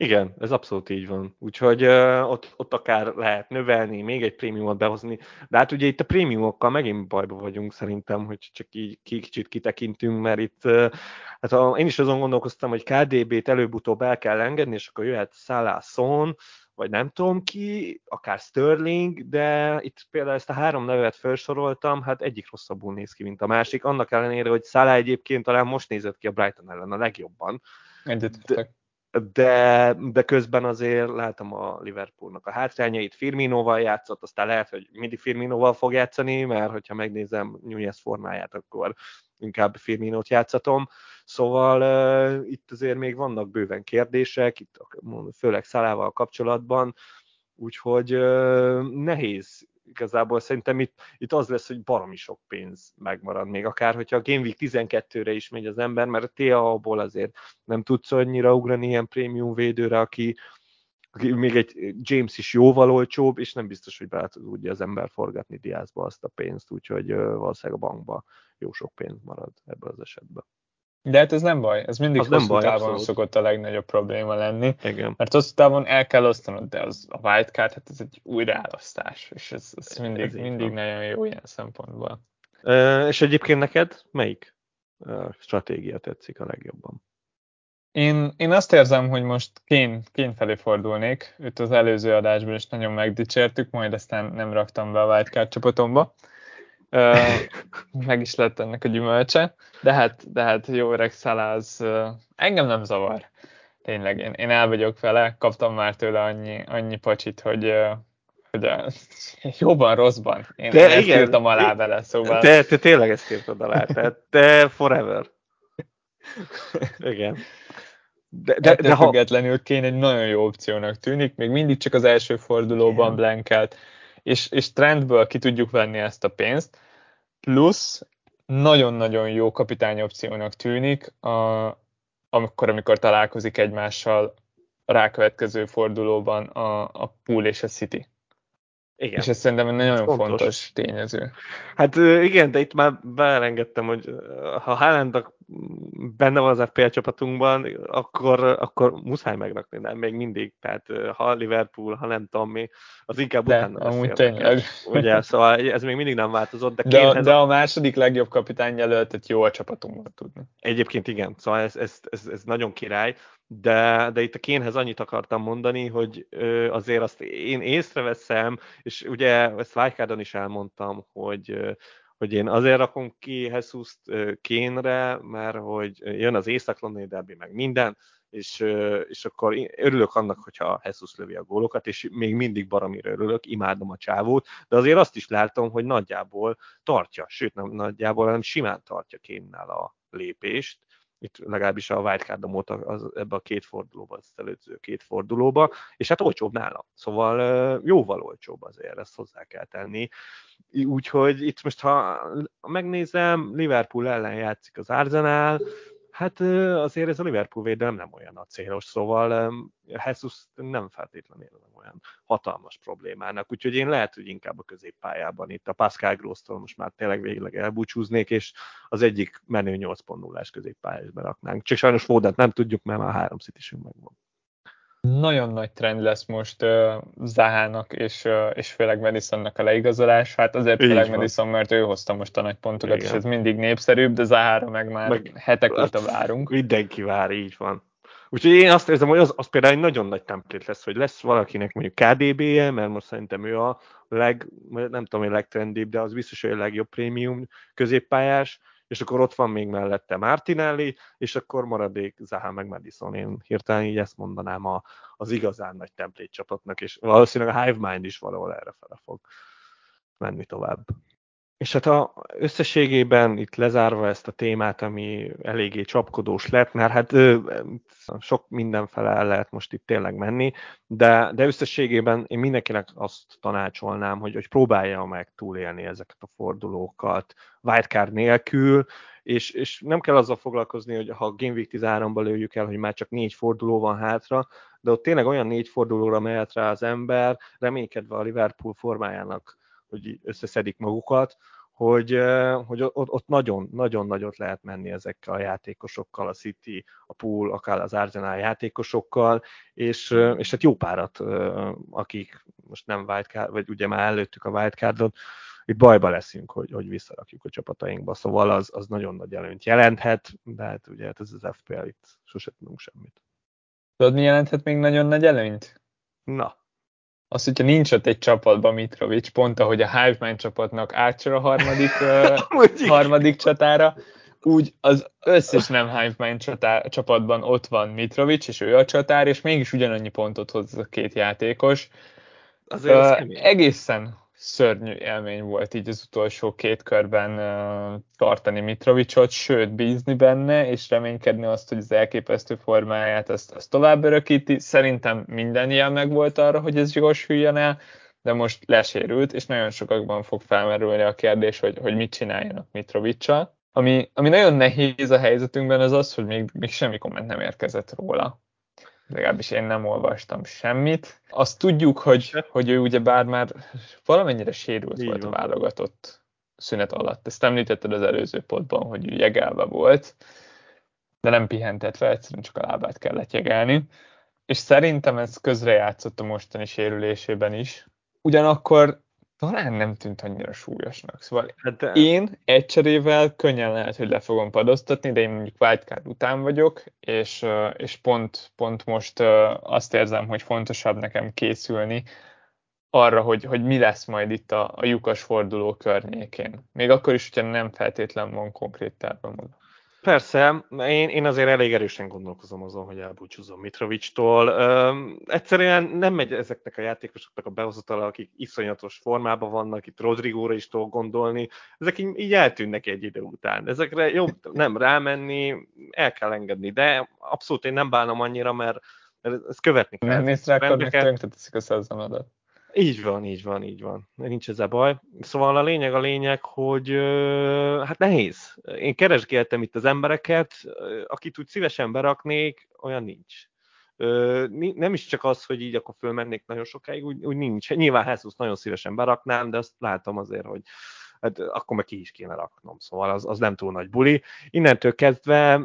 Igen, ez abszolút így van. Úgyhogy uh, ott, ott akár lehet növelni, még egy prémiumot behozni, de hát ugye itt a prémiumokkal megint bajba vagyunk szerintem, hogy csak így kicsit kitekintünk, mert itt uh, hát a, én is azon gondolkoztam, hogy KDB-t előbb-utóbb el kell engedni, és akkor jöhet Salah Son, vagy nem tudom ki, akár Sterling, de itt például ezt a három nevet felsoroltam, hát egyik rosszabbul néz ki, mint a másik, annak ellenére, hogy Salah egyébként talán most nézett ki a Brighton ellen a legjobban. Egyetértek de, de közben azért látom a Liverpoolnak a hátrányait, Firminoval játszott, aztán lehet, hogy mindig Firminoval fog játszani, mert hogyha megnézem Nunez formáját, akkor inkább Firminót játszatom. Szóval uh, itt azért még vannak bőven kérdések, itt főleg Szalával kapcsolatban, úgyhogy uh, nehéz igazából szerintem itt, itt az lesz, hogy baromi sok pénz megmarad még, akár hogyha a Game Week 12-re is megy az ember, mert a TA-ból azért nem tudsz annyira ugrani ilyen prémium védőre, aki, aki még egy James is jóval olcsóbb, és nem biztos, hogy be tudja az ember forgatni Diázba azt a pénzt, úgyhogy valószínűleg a bankba jó sok pénz marad ebből az esetben. De hát ez nem baj, ez mindig az hosszú nem baj, távon abszolút. szokott a legnagyobb probléma lenni. Igen. Mert hosszú távon el kell osztanod, de az a wildcard, hát ez egy újraelosztás, és ez, ez mindig, ez mindig nagyon jó ilyen szempontból. E, és egyébként neked melyik stratégia tetszik a legjobban? Én, én azt érzem, hogy most kén, kén felé fordulnék. Őt az előző adásban is nagyon megdicsértük, majd aztán nem raktam be a wildcard csapatomba meg is lett ennek a gyümölcse, de hát, de hát jó öreg az engem nem zavar. Tényleg, én, én el vagyok vele, kaptam már tőle annyi, annyi pacsit, hogy, hogy jóban, rosszban. Én, de én ezt igen, írtam alá vele, szóval... Te, te tényleg ezt írtad alá, tehát te forever. Igen. De, de, de ha... függetlenül Kén egy nagyon jó opciónak tűnik, még mindig csak az első fordulóban blankelt, és, és trendből ki tudjuk venni ezt a pénzt, plusz nagyon-nagyon jó kapitány opciónak tűnik, a, amikor, amikor találkozik egymással a rákövetkező fordulóban a, a Pool és a City. Igen. És ez szerintem egy nagyon fontos. fontos tényező. Hát igen, de itt már beelengedtem, hogy ha Haaland benne van az FPL csapatunkban, akkor, akkor muszáj megrakni, nem még mindig. Tehát ha Liverpool, ha nem tudom mi, az inkább de, utána lesz amúgy tényleg. Ugye, szóval ez még mindig nem változott. De, de, a, de a második legjobb kapitány jelöltet jó a csapatunkban tudni. Egyébként igen, szóval ez, ez, ez, ez nagyon király de, de itt a Kénhez annyit akartam mondani, hogy ö, azért azt én észreveszem, és ugye ezt Vájkádon is elmondtam, hogy ö, hogy én azért rakom ki Jesus-t Kénre, mert hogy jön az észak derbi, meg minden, és, és akkor örülök annak, hogyha Jesus lövi a gólokat, és még mindig baromira örülök, imádom a csávót, de azért azt is látom, hogy nagyjából tartja, sőt nem nagyjából, hanem simán tartja Kénnál a lépést, itt legalábbis a wildcardom óta az, ebbe a két fordulóba, az előző két fordulóba, és hát olcsóbb nála. Szóval jóval olcsóbb azért, ezt hozzá kell tenni. Úgyhogy itt most, ha megnézem, Liverpool ellen játszik az Arsenal, Hát azért ez a Liverpool védelem nem olyan a célos, szóval Jesus nem feltétlenül nem olyan hatalmas problémának, úgyhogy én lehet, hogy inkább a középpályában itt a Pascal Gross-tól most már tényleg végleg elbúcsúznék, és az egyik menő 8.0-ás középpályásba raknánk. Csak sajnos Fodent nem tudjuk, mert már három szitisünk megvan nagyon nagy trend lesz most uh, Zahának és, uh, és főleg Madisonnak a leigazolás. Hát azért Így főleg van. Madison, mert ő hozta most a nagy pontokat, Igen. és ez mindig népszerűbb, de Zahára meg már meg, hetek hát óta várunk. Mindenki vár, így van. Úgyhogy én azt érzem, hogy az, az például egy nagyon nagy templét lesz, hogy lesz valakinek mondjuk KDB-je, mert most szerintem ő a leg, nem tudom, hogy legtrendibb, de az biztos, hogy a legjobb prémium középpályás, és akkor ott van még mellette Martinelli, és akkor maradék Zaha meg Madison. Én hirtelen így ezt mondanám a, az igazán nagy templét csapatnak, és valószínűleg a Hive Mind is valahol erre fele fog menni tovább. És hát a összességében itt lezárva ezt a témát, ami eléggé csapkodós lett, mert hát sok mindenfele el lehet most itt tényleg menni, de, de összességében én mindenkinek azt tanácsolnám, hogy, hogy próbálja meg túlélni ezeket a fordulókat wildcard nélkül, és, és nem kell azzal foglalkozni, hogy ha Game Week 13-ban lőjük el, hogy már csak négy forduló van hátra, de ott tényleg olyan négy fordulóra mehet rá az ember, reménykedve a Liverpool formájának hogy összeszedik magukat, hogy, hogy ott, ott nagyon, nagyon nagyot lehet menni ezekkel a játékosokkal, a City, a Pool, akár az Arsenal játékosokkal, és, és hát jó párat, akik most nem wildcard, vagy ugye már előttük a wildcardot, itt bajba leszünk, hogy, hogy visszarakjuk a csapatainkba, szóval az, az nagyon nagy előnyt jelenthet, de hát ugye hát ez az FPL itt sose tudunk semmit. Tudod, mi jelenthet még nagyon nagy előnyt? Na az, hogyha nincs ott egy csapatban Mitrovic, pont ahogy a Hivemind csapatnak átsor a harmadik, harmadik csatára, úgy az összes nem Hivemind csapatban ott van Mitrovic, és ő a csatár, és mégis ugyanannyi pontot hoz a két játékos. Azért uh, egészen szörnyű élmény volt így az utolsó két körben uh, tartani Mitrovicot, sőt bízni benne, és reménykedni azt, hogy az elképesztő formáját azt, azt tovább örökíti. Szerintem minden ilyen meg volt arra, hogy ez hülyen el, de most lesérült, és nagyon sokakban fog felmerülni a kérdés, hogy, hogy mit csináljanak Mitrovicsal. Ami, ami nagyon nehéz a helyzetünkben az az, hogy még, még semmi komment nem érkezett róla legalábbis én nem olvastam semmit. Azt tudjuk, hogy, hogy ő ugye bár már valamennyire sérült Így volt van. a válogatott szünet alatt. Ezt említetted az előző pontban, hogy ő jegelve volt, de nem pihentetve, egyszerűen csak a lábát kellett jegelni. És szerintem ez közrejátszott a mostani sérülésében is. Ugyanakkor talán nem tűnt annyira súlyosnak. Szóval hát de... én egy cserével könnyen lehet, hogy le fogom padoztatni, de én mondjuk wildcard után vagyok, és, és pont, pont most azt érzem, hogy fontosabb nekem készülni arra, hogy, hogy mi lesz majd itt a, a lyukas forduló környékén. Még akkor is, hogyha nem feltétlenül van konkrét tervem oda. Persze, én, én azért elég erősen gondolkozom azon, hogy elbúcsúzom Mitrovic-tól. egyszerűen nem megy ezeknek a játékosoknak a behozatala, akik iszonyatos formában vannak, itt Rodrigóra is tudok gondolni, ezek így, így eltűnnek egy idő után. Ezekre jobb nem rámenni, el kell engedni, de abszolút én nem bánom annyira, mert, ezt követni kell. Nem mész rá, akkor tönkreteszik a szezanodat. Így van, így van, így van. Nincs ez a baj. Szóval a lényeg a lényeg, hogy hát nehéz. Én keresgéltem itt az embereket, akit úgy szívesen beraknék, olyan nincs. Nem is csak az, hogy így akkor fölmennék nagyon sokáig, úgy, úgy nincs. Nyilván Jesus nagyon szívesen beraknám, de azt látom azért, hogy hát akkor meg ki is kéne raknom. Szóval az, az nem túl nagy buli. Innentől kezdve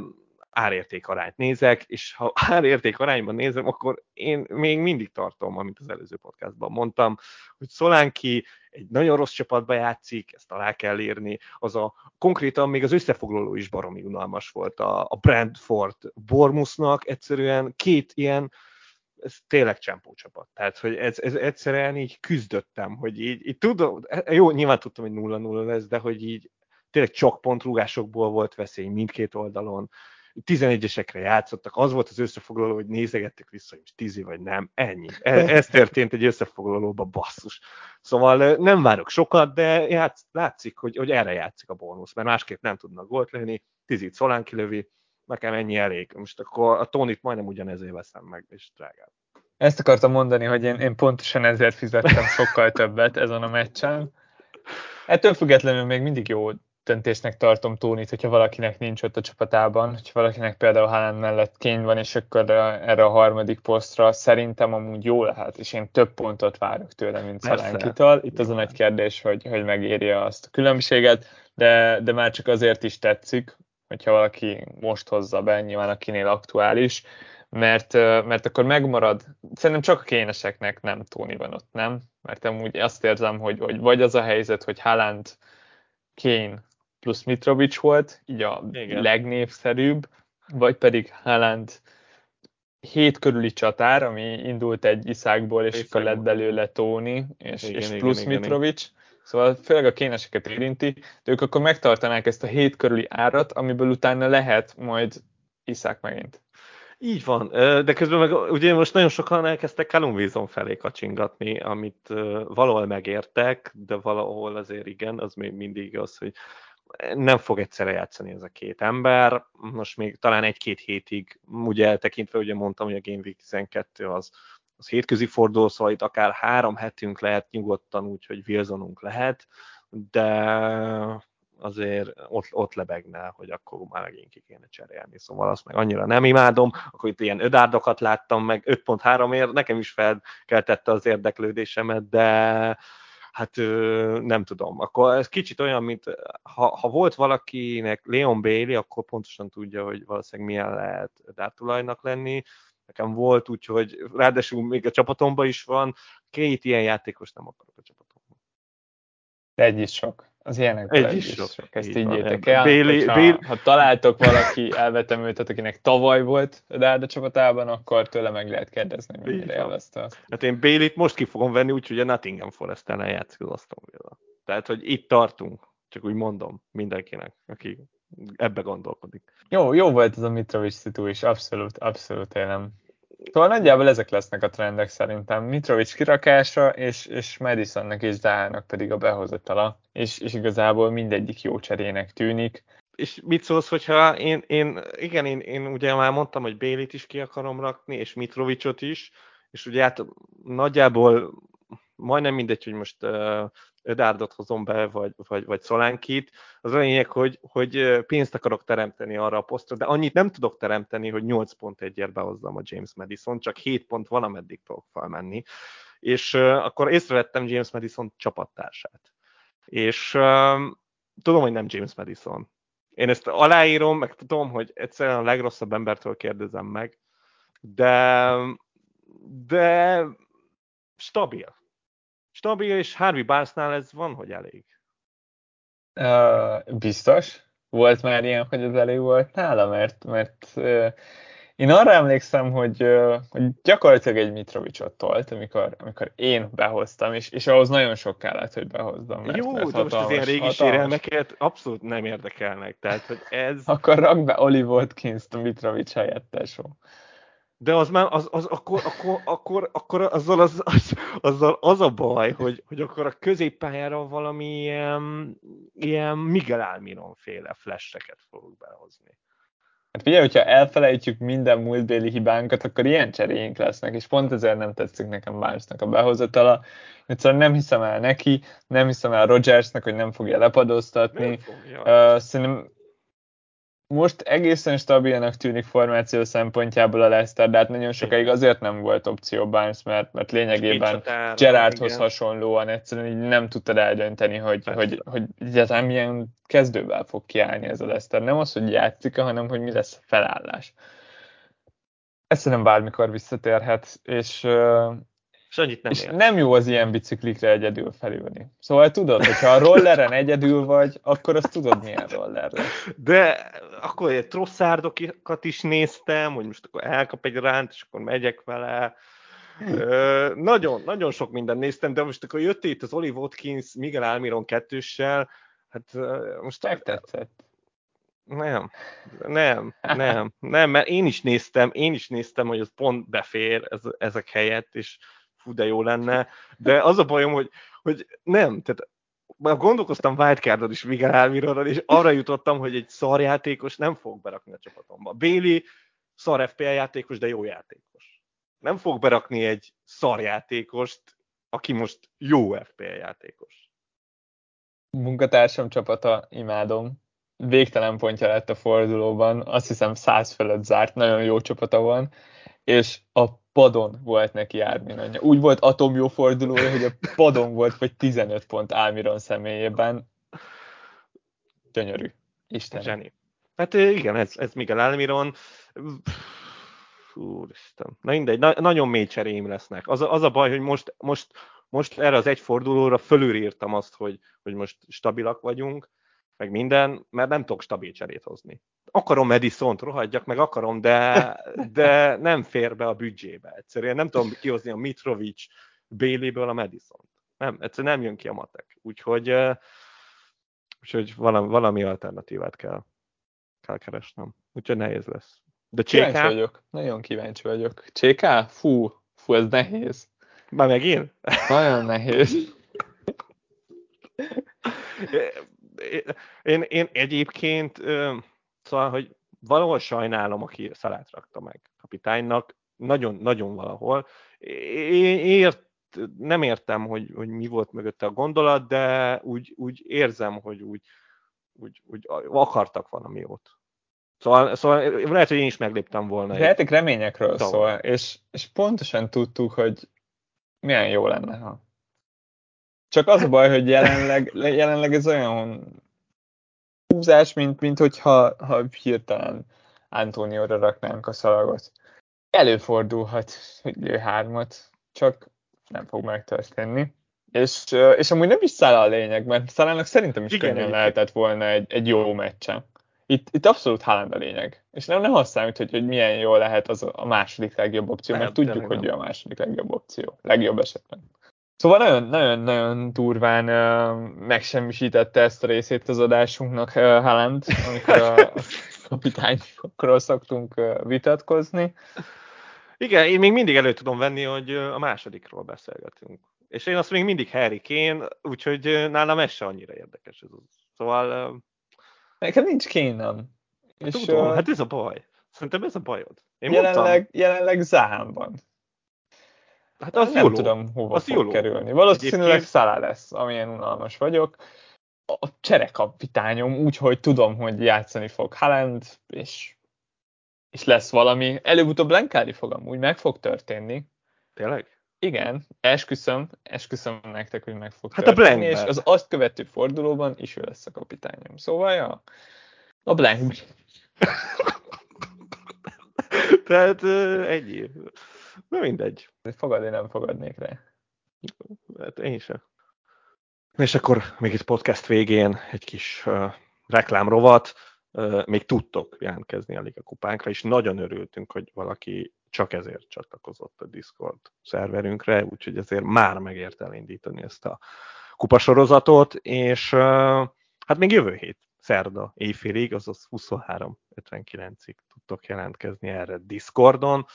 árérték arányt nézek, és ha árérték arányban nézem, akkor én még mindig tartom, amit az előző podcastban mondtam, hogy Szolánki egy nagyon rossz csapatba játszik, ezt alá kell írni, az a konkrétan még az összefoglaló is baromi unalmas volt a, a Brentford Bormusnak, egyszerűen két ilyen ez tényleg csempó csapat. Tehát, hogy ez, ez egyszerűen így küzdöttem, hogy így, így tudom, jó, nyilván tudtam, hogy 0-0 lesz, de hogy így tényleg csak pontrúgásokból volt veszély mindkét oldalon, 11-esekre játszottak, az volt az összefoglaló, hogy nézegettek vissza, hogy tízi vagy nem, ennyi. Ez, ez történt egy összefoglalóban, basszus. Szóval nem várok sokat, de játsz, látszik, hogy, hogy erre játszik a bónusz, mert másképp nem tudnak gólt lőni, tízit Szolán kilövi, nekem ennyi elég. Most akkor a Tonit majdnem ugyanezért veszem meg, és drágább. Ezt akartam mondani, hogy én, én pontosan ezért fizettem sokkal többet ezen a meccsen. Ettől függetlenül még mindig jó döntésnek tartom Tónit, hogyha valakinek nincs ott a csapatában, hogyha valakinek például Haaland mellett kény van, és akkor erre a harmadik posztra szerintem amúgy jó lehet, és én több pontot várok tőle, mint Szalánkitól. Itt az a nagy kérdés, hogy, hogy megérje azt a különbséget, de, de már csak azért is tetszik, hogyha valaki most hozza be, nyilván akinél aktuális, mert, mert akkor megmarad, szerintem csak a kéneseknek nem Tóni van ott, nem? Mert amúgy azt érzem, hogy, hogy vagy az a helyzet, hogy Haaland, Kane plusz Mitrovic volt, így a Igen. legnépszerűbb, vagy pedig Haaland hét körüli csatár, ami indult egy iszákból, és akkor lett belőle Tóni, és, igen, és plusz igen, Mitrovic. Igen, Szóval főleg a kéneseket érinti, de ők akkor megtartanák ezt a hét körüli árat, amiből utána lehet majd iszák megint. Így van, de közben meg ugye most nagyon sokan elkezdtek Callum Wilson felé kacsingatni, amit valahol megértek, de valahol azért igen, az még mindig az, hogy nem fog egyszerre játszani ez a két ember. Most még talán egy-két hétig, ugye eltekintve, ugye mondtam, hogy a Game Week 12 az, az hétközi forduló, szóval itt akár három hetünk lehet nyugodtan úgy, hogy Wilsonunk lehet, de azért ott, ott lebegne, hogy akkor már megint ki kéne cserélni. Szóval azt meg annyira nem imádom, akkor itt ilyen ödárdokat láttam, meg 5.3 ér, nekem is felkeltette az érdeklődésemet, de hát nem tudom. Akkor ez kicsit olyan, mint ha, ha volt valakinek Leon Bailey, akkor pontosan tudja, hogy valószínűleg milyen lehet dártulajnak lenni. Nekem volt, úgyhogy ráadásul még a csapatomban is van, két ilyen játékos nem akarok a csapatomban. Egy is sok. Az ilyenekből egy is sok. sok. Ezt így higgyétek el. Bailey, hogyha, Bailey... Ha találtok valaki elvetemültet, akinek tavaly volt a Dárda csapatában, akkor tőle meg lehet kérdezni, mennyire élvezte Hát én Bailey-t most ki fogom venni, úgyhogy a Nottingham forest ellen játszik az Aston Villa. Tehát, hogy itt tartunk, csak úgy mondom mindenkinek, aki ebbe gondolkodik. Jó, jó volt ez a Mitrovic szitu is, abszolút, abszolút élem. Szóval nagyjából ezek lesznek a trendek szerintem. Mitrovic kirakása, és, és Madisonnak és Zahának pedig a behozatala, és, és igazából mindegyik jó cserének tűnik. És mit szólsz, hogyha én, én igen, én, én ugye már mondtam, hogy Bélit is ki akarom rakni, és Mitrovicot is, és ugye hát nagyjából majdnem mindegy, hogy most uh, Ödárdot hozom be, vagy, vagy, vagy Szolánkit. Az a lényeg, hogy, hogy pénzt akarok teremteni arra a posztra, de annyit nem tudok teremteni, hogy 8 pont egyért behozzam a James Madison, csak 7 pont van, ameddig tudok felmenni. És uh, akkor észrevettem James Madison csapattársát. És uh, tudom, hogy nem James Madison. Én ezt aláírom, meg tudom, hogy egyszerűen a legrosszabb embertől kérdezem meg, de, de stabil stabil, és Harvey Barnesnál ez van, hogy elég. Uh, biztos. Volt már ilyen, hogy ez elég volt nála, mert, mert uh, én arra emlékszem, hogy, uh, hogy gyakorlatilag egy Mitrovicot tolt, amikor, amikor én behoztam, és, és ahhoz nagyon sok kellett, hogy behozzam. Mert, Jó, mert de most az ilyen régi sérelmeket abszolút nem érdekelnek. Tehát, hogy ez... Akkor rak be Oli Watkins-t a Mitrovic helyettes. De az már, az, az, akkor, akkor, akkor, akkor azzal, az, az, azzal az a baj, hogy, hogy akkor a középpályára valami ilyen, ilyen Miguel Almiron féle flasheket fogok behozni. Hát figyelj, hogyha elfelejtjük minden múltbéli hibánkat, akkor ilyen cseréink lesznek, és pont ezért nem tetszik nekem Barnesnak a behozatala. Egyszerűen nem hiszem el neki, nem hiszem el Rogersnek, hogy nem fogja lepadoztatni. Uh, szerintem most egészen stabilnak tűnik formáció szempontjából a Leicester, de hát nagyon sokáig azért nem volt opció Barnes, mert, mert lényegében Gerardhoz hasonlóan egyszerűen így nem tudtad eldönteni, hogy, hogy, hogy egyáltalán milyen kezdővel fog kiállni ez a Leicester. Nem az, hogy játszik hanem hogy mi lesz a felállás. Ezt szerintem bármikor visszatérhet, és és annyit nem és nem jó az ilyen biciklikre egyedül felülni. Szóval tudod, hogyha a rolleren egyedül vagy, akkor azt tudod milyen roller lesz. De akkor egy trosszárdokat is néztem, hogy most akkor elkap egy ránt, és akkor megyek vele. Ö, nagyon, nagyon sok mindent néztem, de most akkor jött itt az Olive Watkins, Miguel Almiron kettőssel, hát most... Megtetszett. Nem, nem, nem, nem, mert én is néztem, én is néztem, hogy az pont befér ez, ezek helyett, és fú, de jó lenne, de az a bajom, hogy, hogy nem, tehát gondolkoztam wildcardon is Miguel és arra jutottam, hogy egy szarjátékos nem fog berakni a csapatomba. Béli szar FPL játékos, de jó játékos. Nem fog berakni egy szarjátékost, aki most jó FPL játékos. Munkatársam csapata, imádom. Végtelen pontja lett a fordulóban, azt hiszem száz fölött zárt, nagyon jó csapata van, és a padon volt neki Ármin Úgy volt atomjó fordulója, hogy a padon volt, vagy 15 pont Álmiron személyében. Gyönyörű. Isten. Zseni. Hát igen, ez, ez Miguel Almiron. Úristen. Na mindegy, na, nagyon mély cseréim lesznek. Az, az a baj, hogy most, most, most erre az egy fordulóra fölülírtam azt, hogy, hogy most stabilak vagyunk, meg minden, mert nem tudok stabil cserét hozni. Akarom Madison-t, rohadjak, meg akarom, de, de nem fér be a büdzsébe. Egyszerűen nem tudom kihozni a Mitrovic Bailey-ből a Madison-t. Nem, egyszerűen nem jön ki a matek. Úgyhogy, úgyhogy valami, valami alternatívát kell, kell keresnem. Úgyhogy nehéz lesz. De Cséká... Kíváncsi vagyok. Nagyon kíváncsi vagyok. Cséká? Fú, fú, ez nehéz. Már megint? Nagyon nehéz én, én egyébként, szóval, hogy valahol sajnálom, aki Szalát rakta meg kapitánynak, nagyon, nagyon valahol. Én ért, nem értem, hogy, hogy mi volt mögötte a gondolat, de úgy, úgy érzem, hogy úgy, úgy, úgy akartak valami jót. Szóval, szóval lehet, hogy én is megléptem volna. Játék reményekről szól, és, és pontosan tudtuk, hogy milyen jó lenne, ha csak az a baj, hogy jelenleg, jelenleg ez olyan húzás, mint, mint hogyha ha hirtelen Antónióra raknánk a szalagot. Előfordulhat, hogy lő hármat, csak nem fog megtörténni. És, és amúgy nem is száll a lényeg, mert Szalának szerintem is Igen, könnyen lehetett volna egy, egy jó meccse. Itt, itt abszolút Haaland a lényeg. És nem, nem azt számít, hogy, hogy milyen jó lehet az a második legjobb opció, mert nem, tudjuk, hogy ő a második legjobb opció. Legjobb esetben. Szóval nagyon-nagyon durván uh, megsemmisítette ezt a részét az adásunknak uh, Haaland, amikor a, a kapitányokról szoktunk uh, vitatkozni. Igen, én még mindig elő tudom venni, hogy a másodikról beszélgetünk. És én azt még mindig Harry Kane, úgyhogy nálam ez se annyira érdekes. Ez Szóval... Uh... Nekem nincs Kane-nem. És, tudom, uh, hát ez a baj. Szerintem ez a bajod. Én jelenleg, mondtam... jelenleg Zámban. Hát az nem jóló. tudom, hova az fog jóló. kerülni. Valószínűleg Szalá lesz, amilyen unalmas vagyok. A cserekapitányom úgy, hogy tudom, hogy játszani fog Haaland, és, és lesz valami. Előbb-utóbb Lenkári fog amúgy, meg fog történni. Tényleg? Igen, esküszöm, esküszöm nektek, hogy meg fog hát történni, a és az azt követő fordulóban is ő lesz a kapitányom. Szóval, ja, a Blank. Tehát ennyi. Na mindegy. Fogadni nem fogadnék rá. Hát én sem. És akkor még itt podcast végén egy kis uh, reklámrovat. Uh, még tudtok jelentkezni a Liga kupánkra, és nagyon örültünk, hogy valaki csak ezért csatlakozott a Discord szerverünkre, úgyhogy ezért már megért elindítani ezt a kupasorozatot, és uh, hát még jövő hét, szerda éjfélig, azaz 23.59-ig tudtok jelentkezni erre Discordon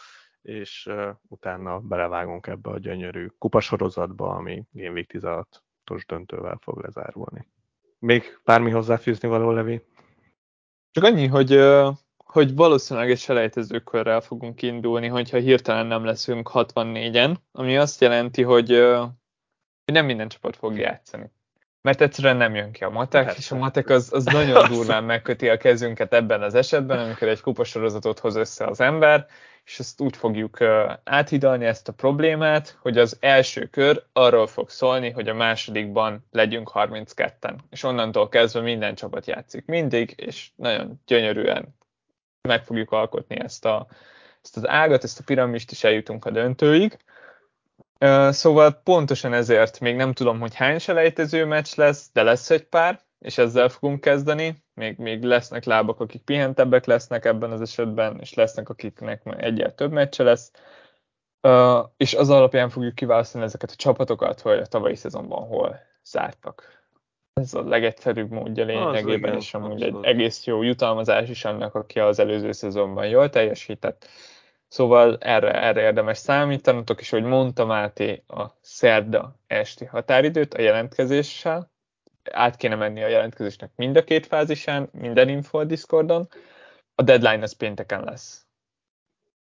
és uh, utána belevágunk ebbe a gyönyörű kupasorozatba, ami Game Week 16-os döntővel fog lezárulni. Még bármi hozzáfűzni való, Levi? Csak annyi, hogy, hogy valószínűleg egy selejtezőkörrel fogunk indulni, hogyha hirtelen nem leszünk 64-en, ami azt jelenti, hogy, hogy nem minden csapat fog játszani mert egyszerűen nem jön ki a matek, Persze. és a matek az, az nagyon durván megköti a kezünket ebben az esetben, amikor egy kupasorozatot hoz össze az ember, és ezt úgy fogjuk áthidalni ezt a problémát, hogy az első kör arról fog szólni, hogy a másodikban legyünk 32-en, és onnantól kezdve minden csapat játszik mindig, és nagyon gyönyörűen meg fogjuk alkotni ezt, a, ezt az ágat, ezt a piramist, és eljutunk a döntőig. Szóval pontosan ezért még nem tudom, hogy hány selejtező meccs lesz, de lesz egy pár, és ezzel fogunk kezdeni, még, még lesznek lábak, akik pihentebbek lesznek ebben az esetben, és lesznek, akiknek egyel több meccse lesz. Uh, és az alapján fogjuk kiválasztani ezeket a csapatokat, hogy a tavalyi szezonban hol zártak. Ez a legegyszerűbb módja lényegében, és amúgy egy egész jó jutalmazás is annak, aki az előző szezonban jól teljesített. Szóval erre, erre érdemes számítanatok, és hogy mondta Máté a szerda esti határidőt a jelentkezéssel, át kéne menni a jelentkezésnek mind a két fázisán, minden info a Discordon, a deadline az pénteken lesz.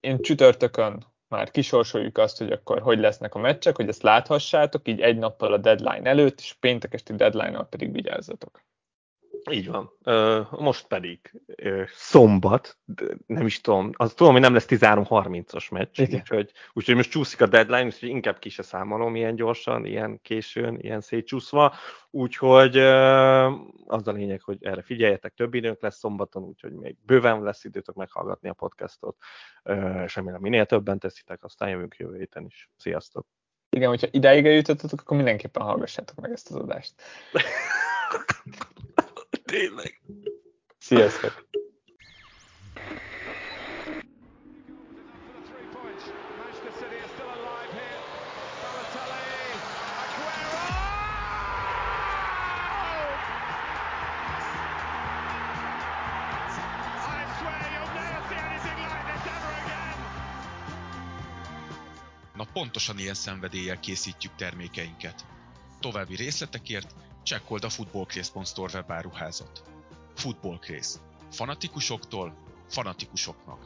Én csütörtökön már kisorsoljuk azt, hogy akkor hogy lesznek a meccsek, hogy ezt láthassátok, így egy nappal a deadline előtt, és péntek esti deadline-nal pedig vigyázzatok. Így van. Most pedig szombat, nem is tudom, az tudom, hogy nem lesz 13-30-as meccs, úgyhogy, úgyhogy most csúszik a deadline, úgyhogy inkább ki se számolom ilyen gyorsan, ilyen későn, ilyen szétcsúszva, úgyhogy az a lényeg, hogy erre figyeljetek, több időnk lesz szombaton, úgyhogy még bőven lesz időtök meghallgatni a podcastot, és remélem minél többen teszitek, aztán jövünk jövő héten is. Sziasztok! Igen, hogyha idáig eljutottatok, akkor mindenképpen hallgassátok meg ezt az adást. Tényleg. Sziasztok! Na pontosan ilyen szenvedéllyel készítjük termékeinket. További részletekért csekkold a footballcraze.store webáruházat. Footballcraze. Fanatikusoktól fanatikusoknak.